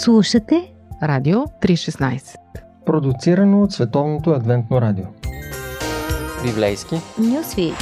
Слушате Радио 316 Продуцирано от Световното адвентно радио. Библейски. Нюсвит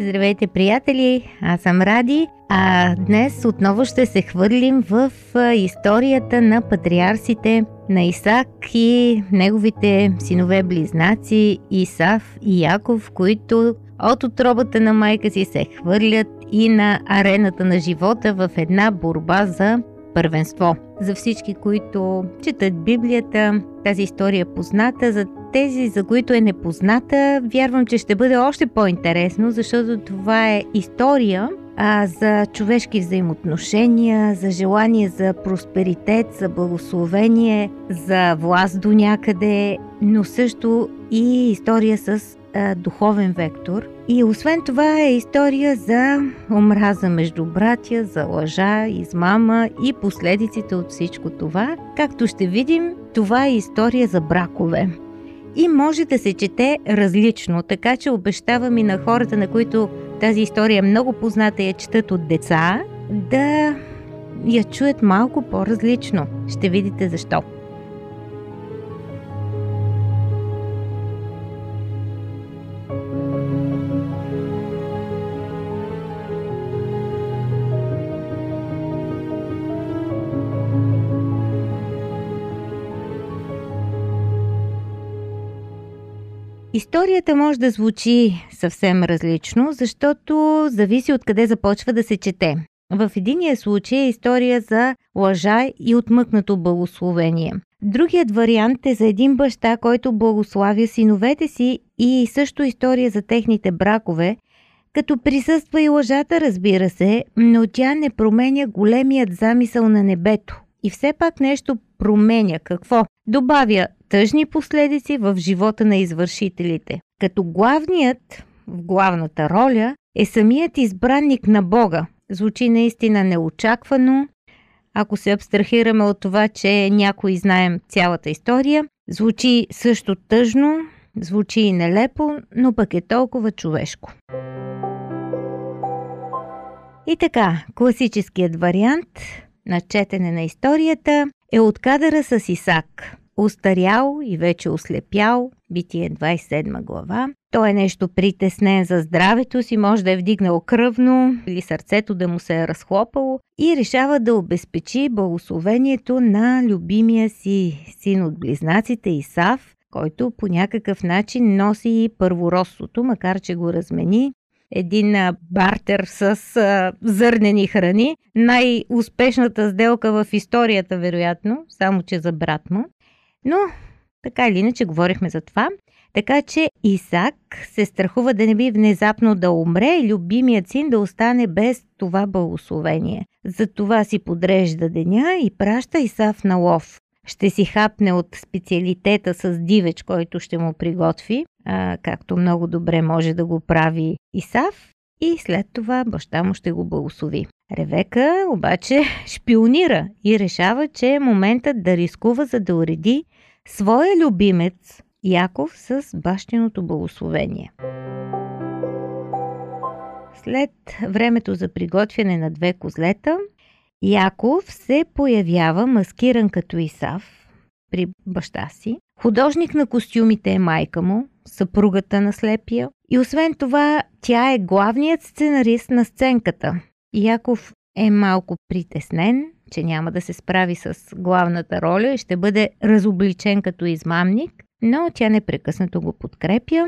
Здравейте, приятели! Аз съм Ради, а днес отново ще се хвърлим в историята на патриарсите на Исак и неговите синове-близнаци Исав и Яков, които от отробата на майка си се хвърлят и на арената на живота в една борба за първенство. За всички, които четат Библията, тази история е позната. За тези, за които е непозната, вярвам, че ще бъде още по-интересно, защото това е история а, за човешки взаимоотношения, за желание за просперитет, за благословение, за власт до някъде, но също и история с а, духовен вектор. И освен това е история за омраза между братя, за лъжа, измама и последиците от всичко това. Както ще видим, това е история за бракове. И може да се чете различно, така че обещавам и на хората, на които тази история е много позната и я четат от деца, да я чуят малко по-различно. Ще видите защо. Историята може да звучи съвсем различно, защото зависи от къде започва да се чете. В единия случай е история за лъжа и отмъкнато благословение. Другият вариант е за един баща, който благославя синовете си и също история за техните бракове, като присъства и лъжата, разбира се, но тя не променя големият замисъл на небето. И все пак нещо променя. Какво? Добавя тъжни последици в живота на извършителите. Като главният в главната роля е самият избранник на Бога. Звучи наистина неочаквано. Ако се абстрахираме от това, че някои знаем цялата история, звучи също тъжно, звучи и нелепо, но пък е толкова човешко. И така, класическият вариант на четене на историята е от кадъра с Исак устарял и вече ослепял, битие 27 глава. Той е нещо притеснен за здравето си, може да е вдигнал кръвно или сърцето да му се е разхлопало и решава да обезпечи благословението на любимия си син от близнаците Исав, който по някакъв начин носи и първородството, макар че го размени един бартер с а, зърнени храни. Най-успешната сделка в историята, вероятно, само че за брат му. Но, така или иначе, говорихме за това. Така че Исак се страхува да не би внезапно да умре и любимият син да остане без това благословение. Затова си подрежда деня и праща Исав на лов. Ще си хапне от специалитета с дивеч, който ще му приготви, а, както много добре може да го прави Исав, и след това баща му ще го благослови. Ревека обаче шпионира и решава, че е моментът да рискува, за да уреди своя любимец Яков с бащиното благословение. След времето за приготвяне на две козлета, Яков се появява маскиран като Исав при баща си. Художник на костюмите е майка му, съпругата на слепия. И освен това, тя е главният сценарист на сценката. Яков е малко притеснен, че няма да се справи с главната роля и ще бъде разобличен като измамник, но тя непрекъснато го подкрепя.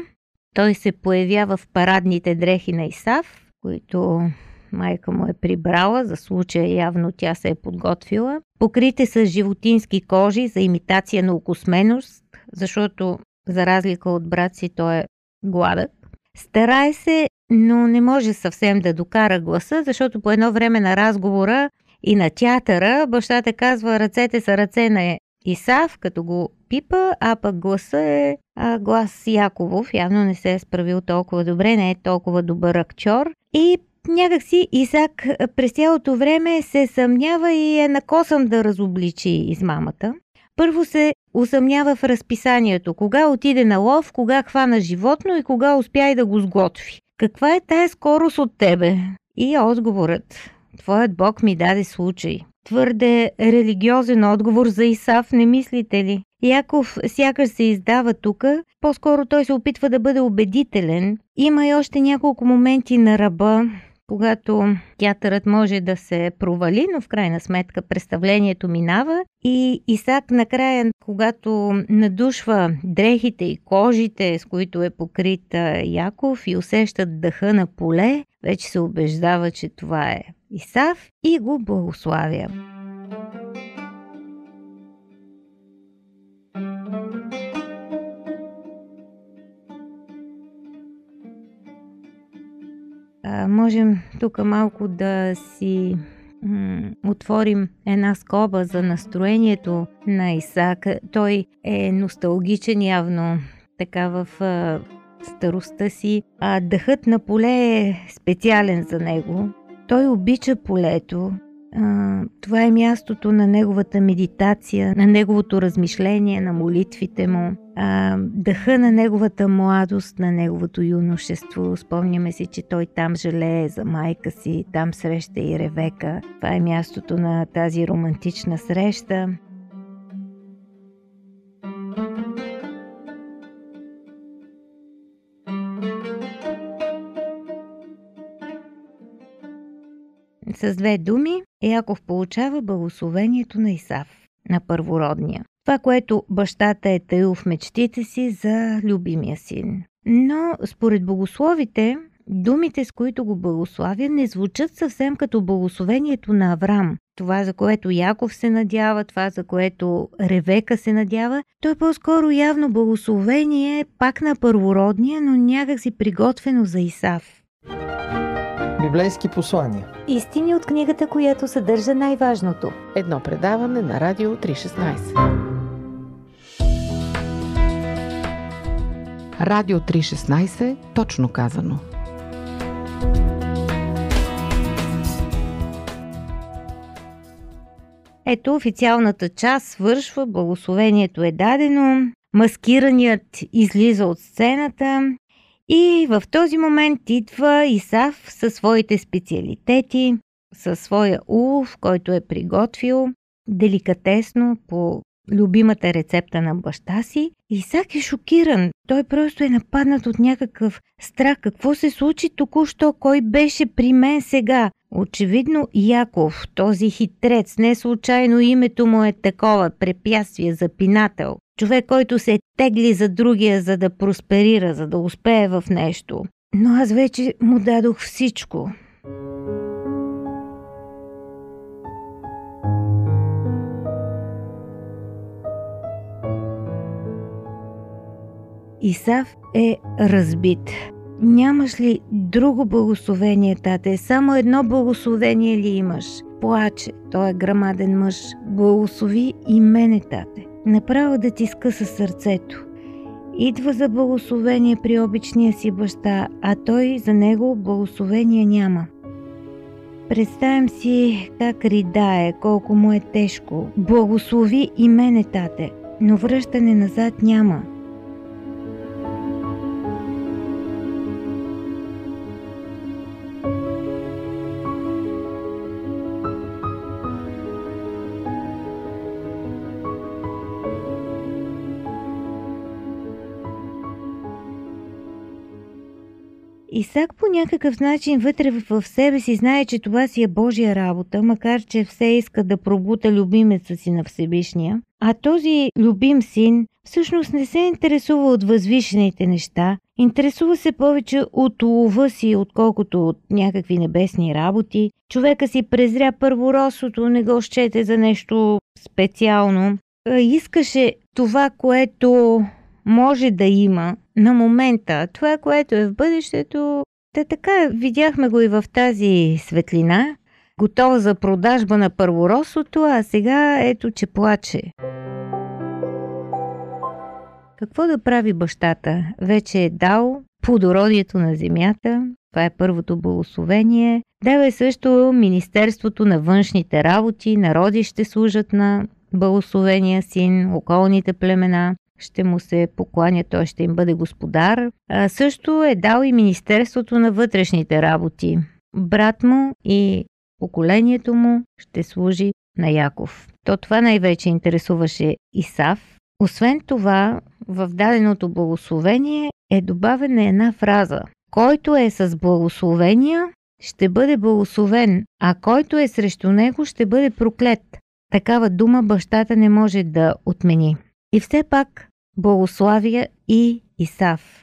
Той се появява в парадните дрехи на Исав, които майка му е прибрала, за случая явно тя се е подготвила. Покрите с животински кожи за имитация на окосменост, защото за разлика от брат си той е гладък. Старае се, но не може съвсем да докара гласа, защото по едно време на разговора и на театъра бащата казва ръцете са ръце на Исав, като го пипа, а пък гласа е а, глас Яковов. Явно не се е справил толкова добре, не е толкова добър актьор. И някакси Исак през цялото време се съмнява и е накосан да разобличи измамата. Първо се усъмнява в разписанието, кога отиде на лов, кога хвана животно и кога успя и да го сготви. Каква е тая скорост от тебе? И отговорът. Твоят Бог ми даде случай. твърде религиозен отговор за Исав, не мислите ли? Яков сякаш се издава тук, по-скоро той се опитва да бъде убедителен. Има и още няколко моменти на ръба, когато театърът може да се провали, но в крайна сметка представлението минава и Исак накрая, когато надушва дрехите и кожите, с които е покрит Яков и усещат дъха на поле, вече се убеждава, че това е Исав и го благославя. Можем тук малко да си м- отворим една скоба за настроението на Исак. Той е носталгичен явно така в а, старостта си. А дъхът на поле е специален за него. Той обича полето. Това е мястото на неговата медитация, на неговото размишление, на молитвите му а, дъха на неговата младост, на неговото юношество. Спомняме си, че той там жалее за майка си, там среща и Ревека. Това е мястото на тази романтична среща. С две думи, Яков получава благословението на Исав, на първородния. Това, което бащата е таил в мечтите си за любимия син. Но според богословите, думите, с които го благославя, не звучат съвсем като благословението на Аврам. Това, за което Яков се надява, това, за което Ревека се надява, то е по-скоро явно благословение пак на първородния, но някак си приготвено за Исав. Библейски послания. Истини от книгата, която съдържа най-важното. Едно предаване на Радио 316. Радио 316, точно казано. Ето официалната част свършва, благословението е дадено, маскираният излиза от сцената и в този момент идва Исав със своите специалитети, със своя улов, който е приготвил деликатесно по любимата рецепта на баща си. Исак е шокиран. Той просто е нападнат от някакъв страх. Какво се случи току-що? Кой беше при мен сега? Очевидно Яков, този хитрец, не случайно името му е такова препятствие, запинател. Човек, който се тегли за другия, за да просперира, за да успее в нещо. Но аз вече му дадох всичко. Исав е разбит. Нямаш ли друго благословение, тате? Само едно благословение ли имаш? Плаче, той е грамаден мъж. Благослови и мене, тате. Направо да ти скъса сърцето. Идва за благословение при обичния си баща, а той за него благословение няма. Представям си как ридае, колко му е тежко. Благослови и мене, тате, но връщане назад няма. Исак по някакъв начин вътре в себе си знае, че това си е Божия работа, макар че все иска да пробута любимеца си на Всевишния. А този любим син всъщност не се интересува от възвишените неща, интересува се повече от лова си, отколкото от някакви небесни работи. Човека си презря първоросото, не го щете за нещо специално. Искаше това, което може да има на момента. Това, което е в бъдещето, да така, видяхме го и в тази светлина, готова за продажба на първоросото, а сега ето, че плаче. Какво да прави бащата? Вече е дал плодородието на земята, това е първото благословение. Дава е също Министерството на външните работи, народи ще служат на благословения син, околните племена ще му се покланя, той ще им бъде господар. А, също е дал и Министерството на вътрешните работи. Брат му и поколението му ще служи на Яков. То това най-вече интересуваше Исав. Освен това, в даденото благословение е добавена една фраза. Който е с благословения, ще бъде благословен, а който е срещу него, ще бъде проклет. Такава дума бащата не може да отмени. И все пак благославя и Исав.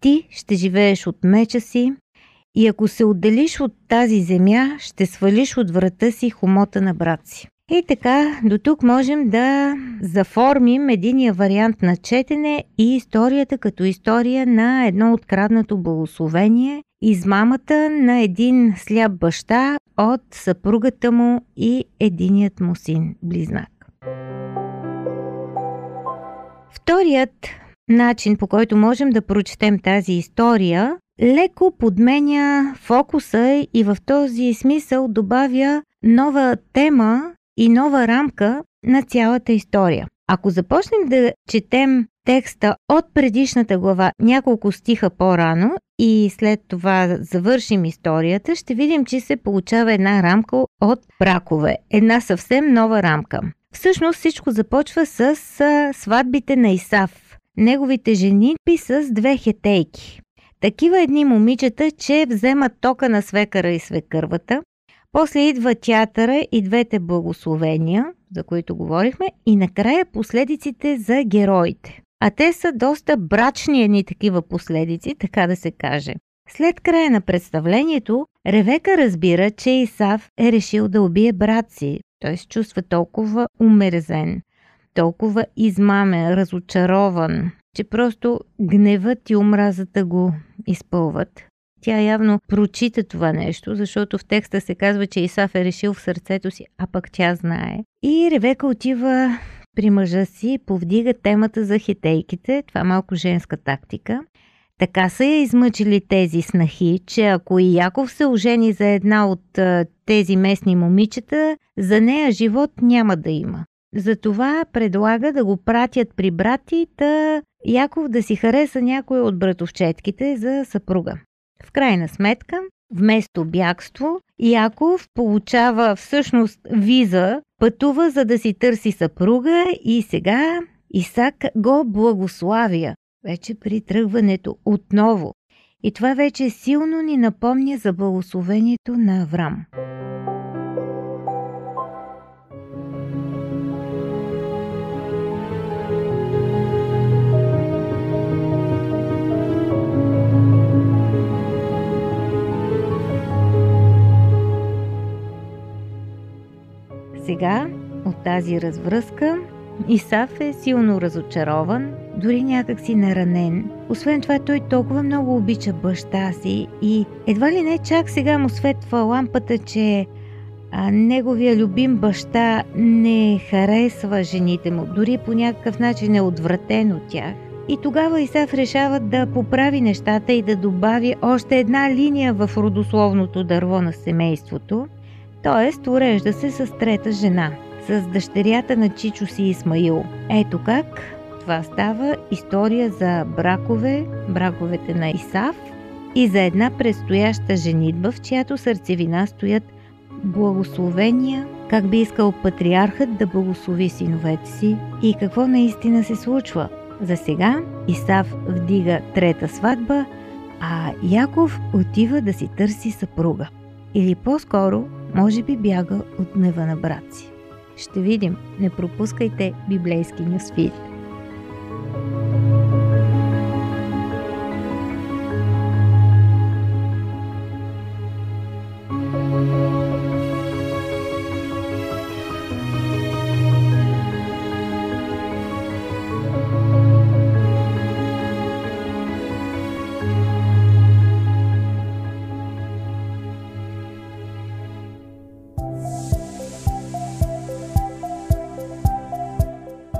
Ти ще живееш от меча си и ако се отделиш от тази земя, ще свалиш от врата си хомота на брат си. И така, до тук можем да заформим единия вариант на четене и историята като история на едно откраднато благословение, измамата на един сляп баща от съпругата му и единият му син, близнак. Вторият начин, по който можем да прочетем тази история, леко подменя фокуса и в този смисъл добавя нова тема и нова рамка на цялата история. Ако започнем да четем текста от предишната глава няколко стиха по-рано и след това завършим историята, ще видим, че се получава една рамка от бракове. Една съвсем нова рамка. Всъщност всичко започва с сватбите на Исав. Неговите женитби с две хетейки. Такива едни момичета, че вземат тока на свекара и свекървата, после идва театъра и двете благословения, за които говорихме, и накрая последиците за героите. А те са доста брачни едни такива последици, така да се каже. След края на представлението, Ревека разбира, че Исав е решил да убие брат си. Той се чувства толкова умерзен, толкова измамен, разочарован, че просто гневът и омразата го изпълват. Тя явно прочита това нещо, защото в текста се казва, че Исаф е решил в сърцето си, а пък тя знае. И Ревека отива при мъжа си, повдига темата за хитейките, това е малко женска тактика. Така са я измъчили тези снахи, че ако и Яков се ожени за една от тези местни момичета, за нея живот няма да има. Затова предлага да го пратят при брати, та Яков да си хареса някой от братовчетките за съпруга. В крайна сметка, вместо бягство, Яков получава всъщност виза, пътува за да си търси съпруга и сега Исак го благославя, вече при тръгването отново. И това вече силно ни напомня за благословението на Аврам. Сега от тази развръзка Исаф е силно разочарован, дори някак си наранен. Освен това, той толкова много обича баща си и едва ли не чак сега му светва лампата, че а, неговия любим баща не харесва жените му, дори по някакъв начин е отвратен от тях. И тогава Исаф решава да поправи нещата и да добави още една линия в родословното дърво на семейството, т.е. урежда се с трета жена, с дъщерята на Чичо си Исмаил. Ето как това става история за бракове, браковете на Исав и за една предстояща женитба, в чиято сърцевина стоят благословения, как би искал патриархът да благослови синовете си и какво наистина се случва. За сега Исав вдига трета сватба, а Яков отива да си търси съпруга. Или по-скоро може би бяга от гнева на брат си. Ще видим. Не пропускайте библейски нюсфит.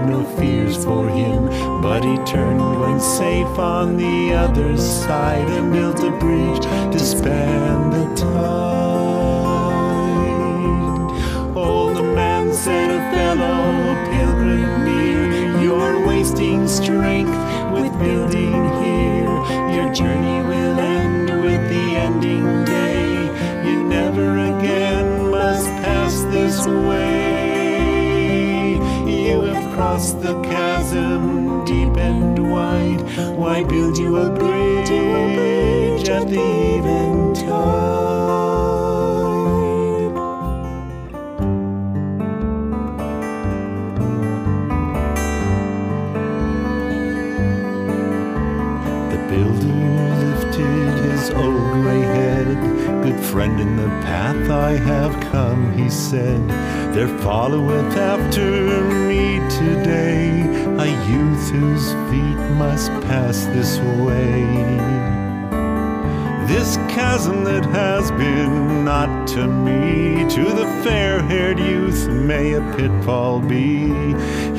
had no fears for him, but he turned when safe on the other side and built a bridge to span the tide. Old man said, a fellow pilgrim near, you're wasting strength with building here. Your journey will end with the ending day. You never again must pass this way. Crossed the chasm deep and wide. Why build you a bridge at the eventide? Path I have come, he said. There followeth after me today a youth whose feet must pass this way. This chasm that has been not to me, to the fair haired youth may a pitfall be.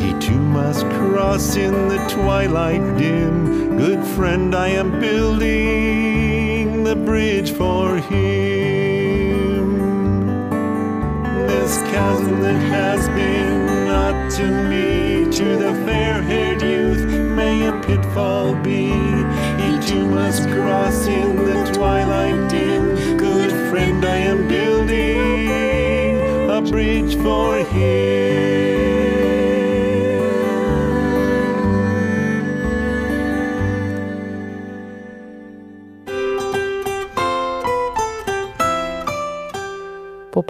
He too must cross in the twilight dim. Good friend, I am building the bridge for him. This chasm that has been not to me, to the fair haired youth may a pitfall be. He too must cross in the twilight dim. Good friend, I am building a bridge for him. По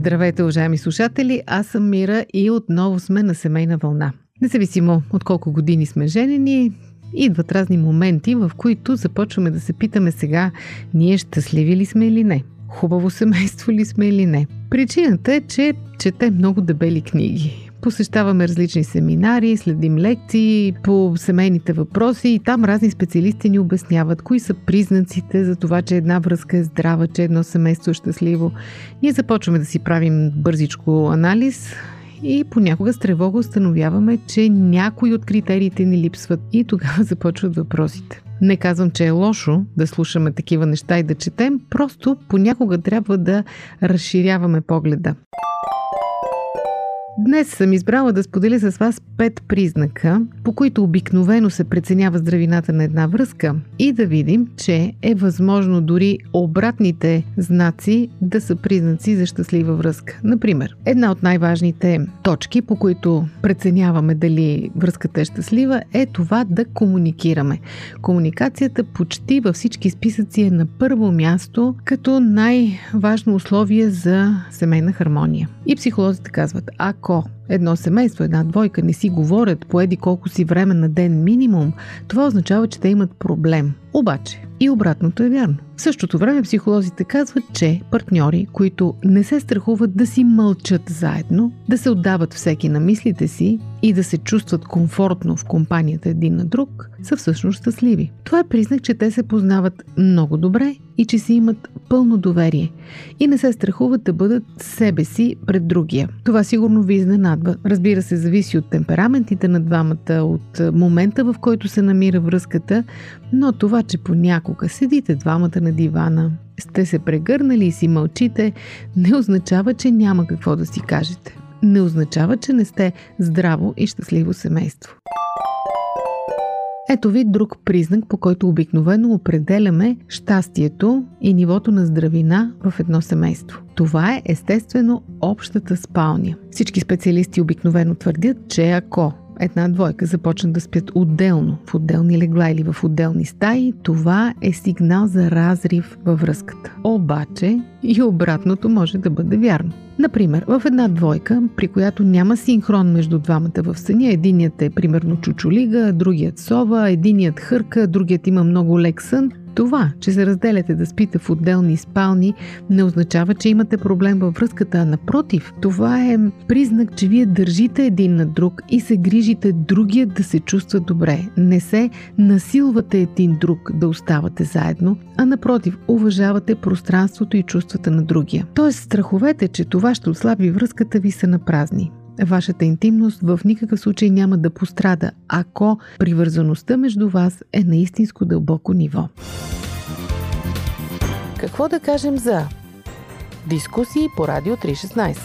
Здравейте, уважаеми слушатели! Аз съм Мира и отново сме на семейна вълна. Независимо от колко години сме женени, идват разни моменти, в които започваме да се питаме сега, ние щастливи ли сме или не? Хубаво семейство ли сме или не? Причината е, че чете много дебели книги. Посещаваме различни семинари, следим лекции по семейните въпроси и там разни специалисти ни обясняват кои са признаците за това, че една връзка е здрава, че едно семейство е щастливо. Ние започваме да си правим бързичко анализ и понякога с тревога установяваме, че някои от критериите ни липсват и тогава започват въпросите. Не казвам, че е лошо да слушаме такива неща и да четем, просто понякога трябва да разширяваме погледа. Днес съм избрала да споделя с вас пет признака, по които обикновено се преценява здравината на една връзка и да видим, че е възможно дори обратните знаци да са признаци за щастлива връзка. Например, една от най-важните точки, по които преценяваме дали връзката е щастлива, е това да комуникираме. Комуникацията почти във всички списъци е на първо място като най-важно условие за семейна хармония. И психолозите казват, ако едно семейство, една двойка не си говорят по еди колко си време на ден минимум, това означава, че те имат проблем. Обаче, и обратното е вярно. В същото време психолозите казват, че партньори, които не се страхуват да си мълчат заедно, да се отдават всеки на мислите си и да се чувстват комфортно в компанията един на друг, са всъщност щастливи. Това е признак, че те се познават много добре и че си имат пълно доверие и не се страхуват да бъдат себе си пред другия. Това сигурно ви изненадва. Разбира се, зависи от темпераментите на двамата, от момента в който се намира връзката, но това, че понякога седите двамата на дивана, сте се прегърнали и си мълчите, не означава, че няма какво да си кажете. Не означава, че не сте здраво и щастливо семейство. Ето ви друг признак, по който обикновено определяме щастието и нивото на здравина в едно семейство. Това е естествено общата спалня. Всички специалисти обикновено твърдят, че ако една двойка започнат да спят отделно, в отделни легла или в отделни стаи, това е сигнал за разрив във връзката. Обаче и обратното може да бъде вярно. Например, в една двойка, при която няма синхрон между двамата в съня, единият е примерно чучулига, другият сова, единият хърка, другият има много лек сън, това, че се разделяте да спите в отделни спални, не означава, че имате проблем във връзката, а напротив, това е признак, че вие държите един на друг и се грижите другия да се чувства добре. Не се насилвате един друг да оставате заедно, а напротив, уважавате пространството и чувствата на другия. Тоест, страховете, че това ще отслаби връзката ви са на празни. Вашата интимност в никакъв случай няма да пострада, ако привързаността между вас е на истинско дълбоко ниво. Какво да кажем за дискусии по Радио 316?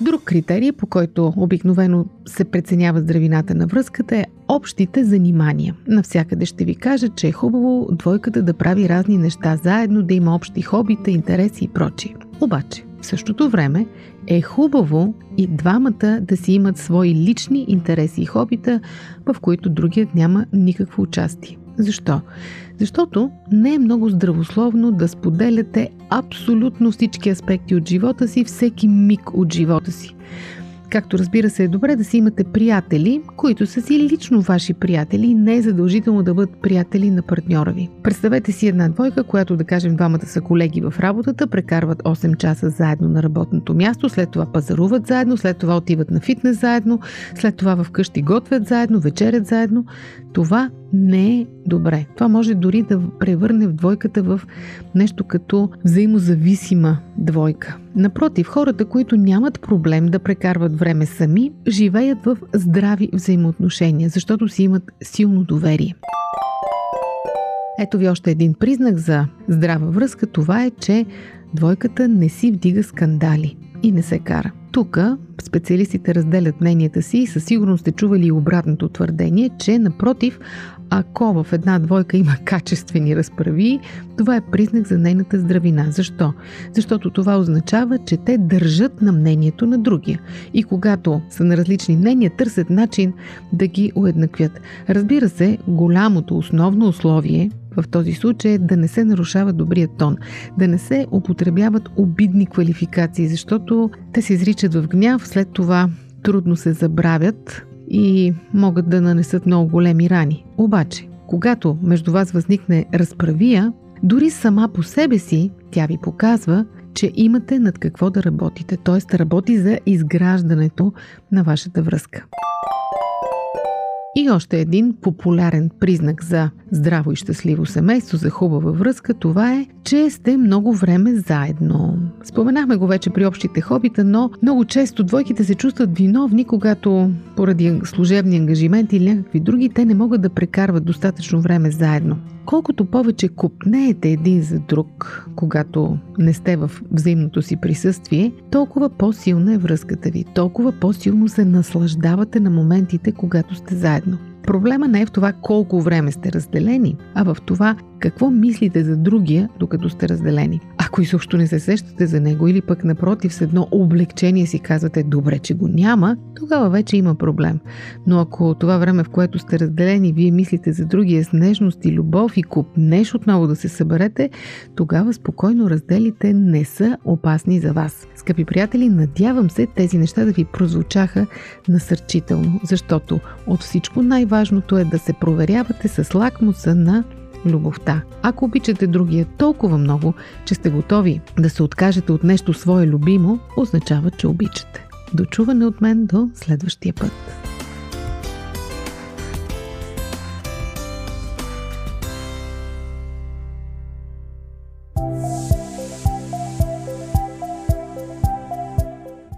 Друг критерий, по който обикновено се преценява здравината на връзката е общите занимания. Навсякъде ще ви кажа, че е хубаво двойката да прави разни неща заедно, да има общи хобита, интереси и прочие. Обаче, в същото време е хубаво и двамата да си имат свои лични интереси и хобита, в които другият няма никакво участие. Защо? Защото не е много здравословно да споделяте абсолютно всички аспекти от живота си, всеки миг от живота си. Както разбира се е добре да си имате приятели, които са си лично ваши приятели не е задължително да бъдат приятели на партньора ви. Представете си една двойка, която да кажем двамата са колеги в работата, прекарват 8 часа заедно на работното място, след това пазаруват заедно, след това отиват на фитнес заедно, след това вкъщи готвят заедно, вечерят заедно. Това не е добре. Това може дори да превърне в двойката в нещо като взаимозависима двойка. Напротив, хората, които нямат проблем да прекарват време сами, живеят в здрави взаимоотношения, защото си имат силно доверие. Ето ви още един признак за здрава връзка. Това е, че двойката не си вдига скандали и не се кара. Тук специалистите разделят мненията си и със сигурност сте чували и обратното твърдение, че напротив, ако в една двойка има качествени разправи, това е признак за нейната здравина. Защо? Защото това означава, че те държат на мнението на другия. И когато са на различни мнения, търсят начин да ги уеднаквят. Разбира се, голямото основно условие в този случай е да не се нарушава добрият тон, да не се употребяват обидни квалификации, защото те се изричат в гняв, след това трудно се забравят и могат да нанесат много големи рани. Обаче, когато между вас възникне разправия, дори сама по себе си тя ви показва, че имате над какво да работите, т.е. работи за изграждането на вашата връзка. И още един популярен признак за здраво и щастливо семейство, за хубава връзка, това е, че сте много време заедно. Споменахме го вече при общите хобита, но много често двойките се чувстват виновни, когато поради служебни ангажименти или някакви други, те не могат да прекарват достатъчно време заедно. Колкото повече купнеете един за друг, когато не сте в взаимното си присъствие, толкова по-силна е връзката ви, толкова по-силно се наслаждавате на моментите, когато сте заедно. Проблема не е в това колко време сте разделени, а в това какво мислите за другия, докато сте разделени. Ако изобщо не се сещате за него или пък напротив с едно облегчение си казвате добре, че го няма, тогава вече има проблем. Но ако това време, в което сте разделени, вие мислите за другия с нежност и любов и купнеш отново да се съберете, тогава спокойно разделите не са опасни за вас. Скъпи приятели, надявам се тези неща да ви прозвучаха насърчително, защото от всичко най-важното е да се проверявате с лакмуса на любовта. Ако обичате другия толкова много, че сте готови да се откажете от нещо свое любимо, означава, че обичате. Дочуване от мен до следващия път.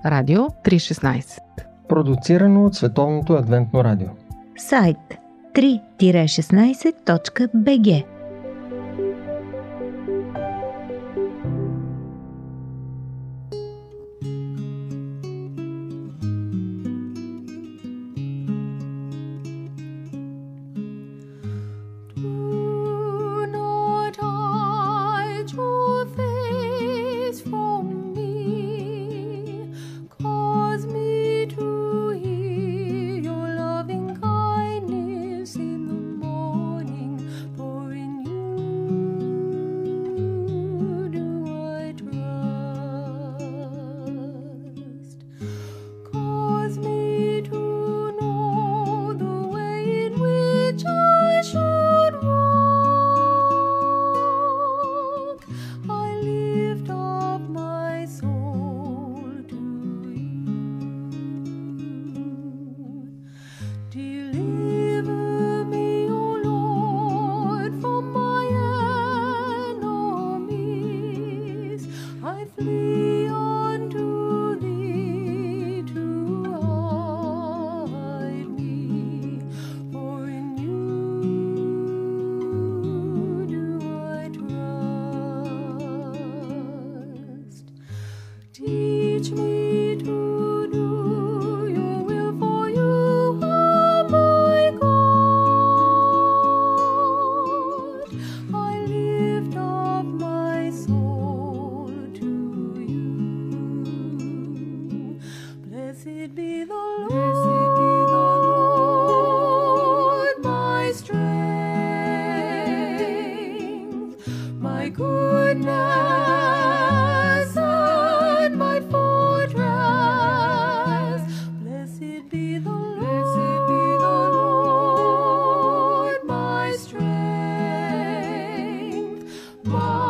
Радио 316. Продуцирано от Световното адвентно радио. Сайт 3-16.bg more.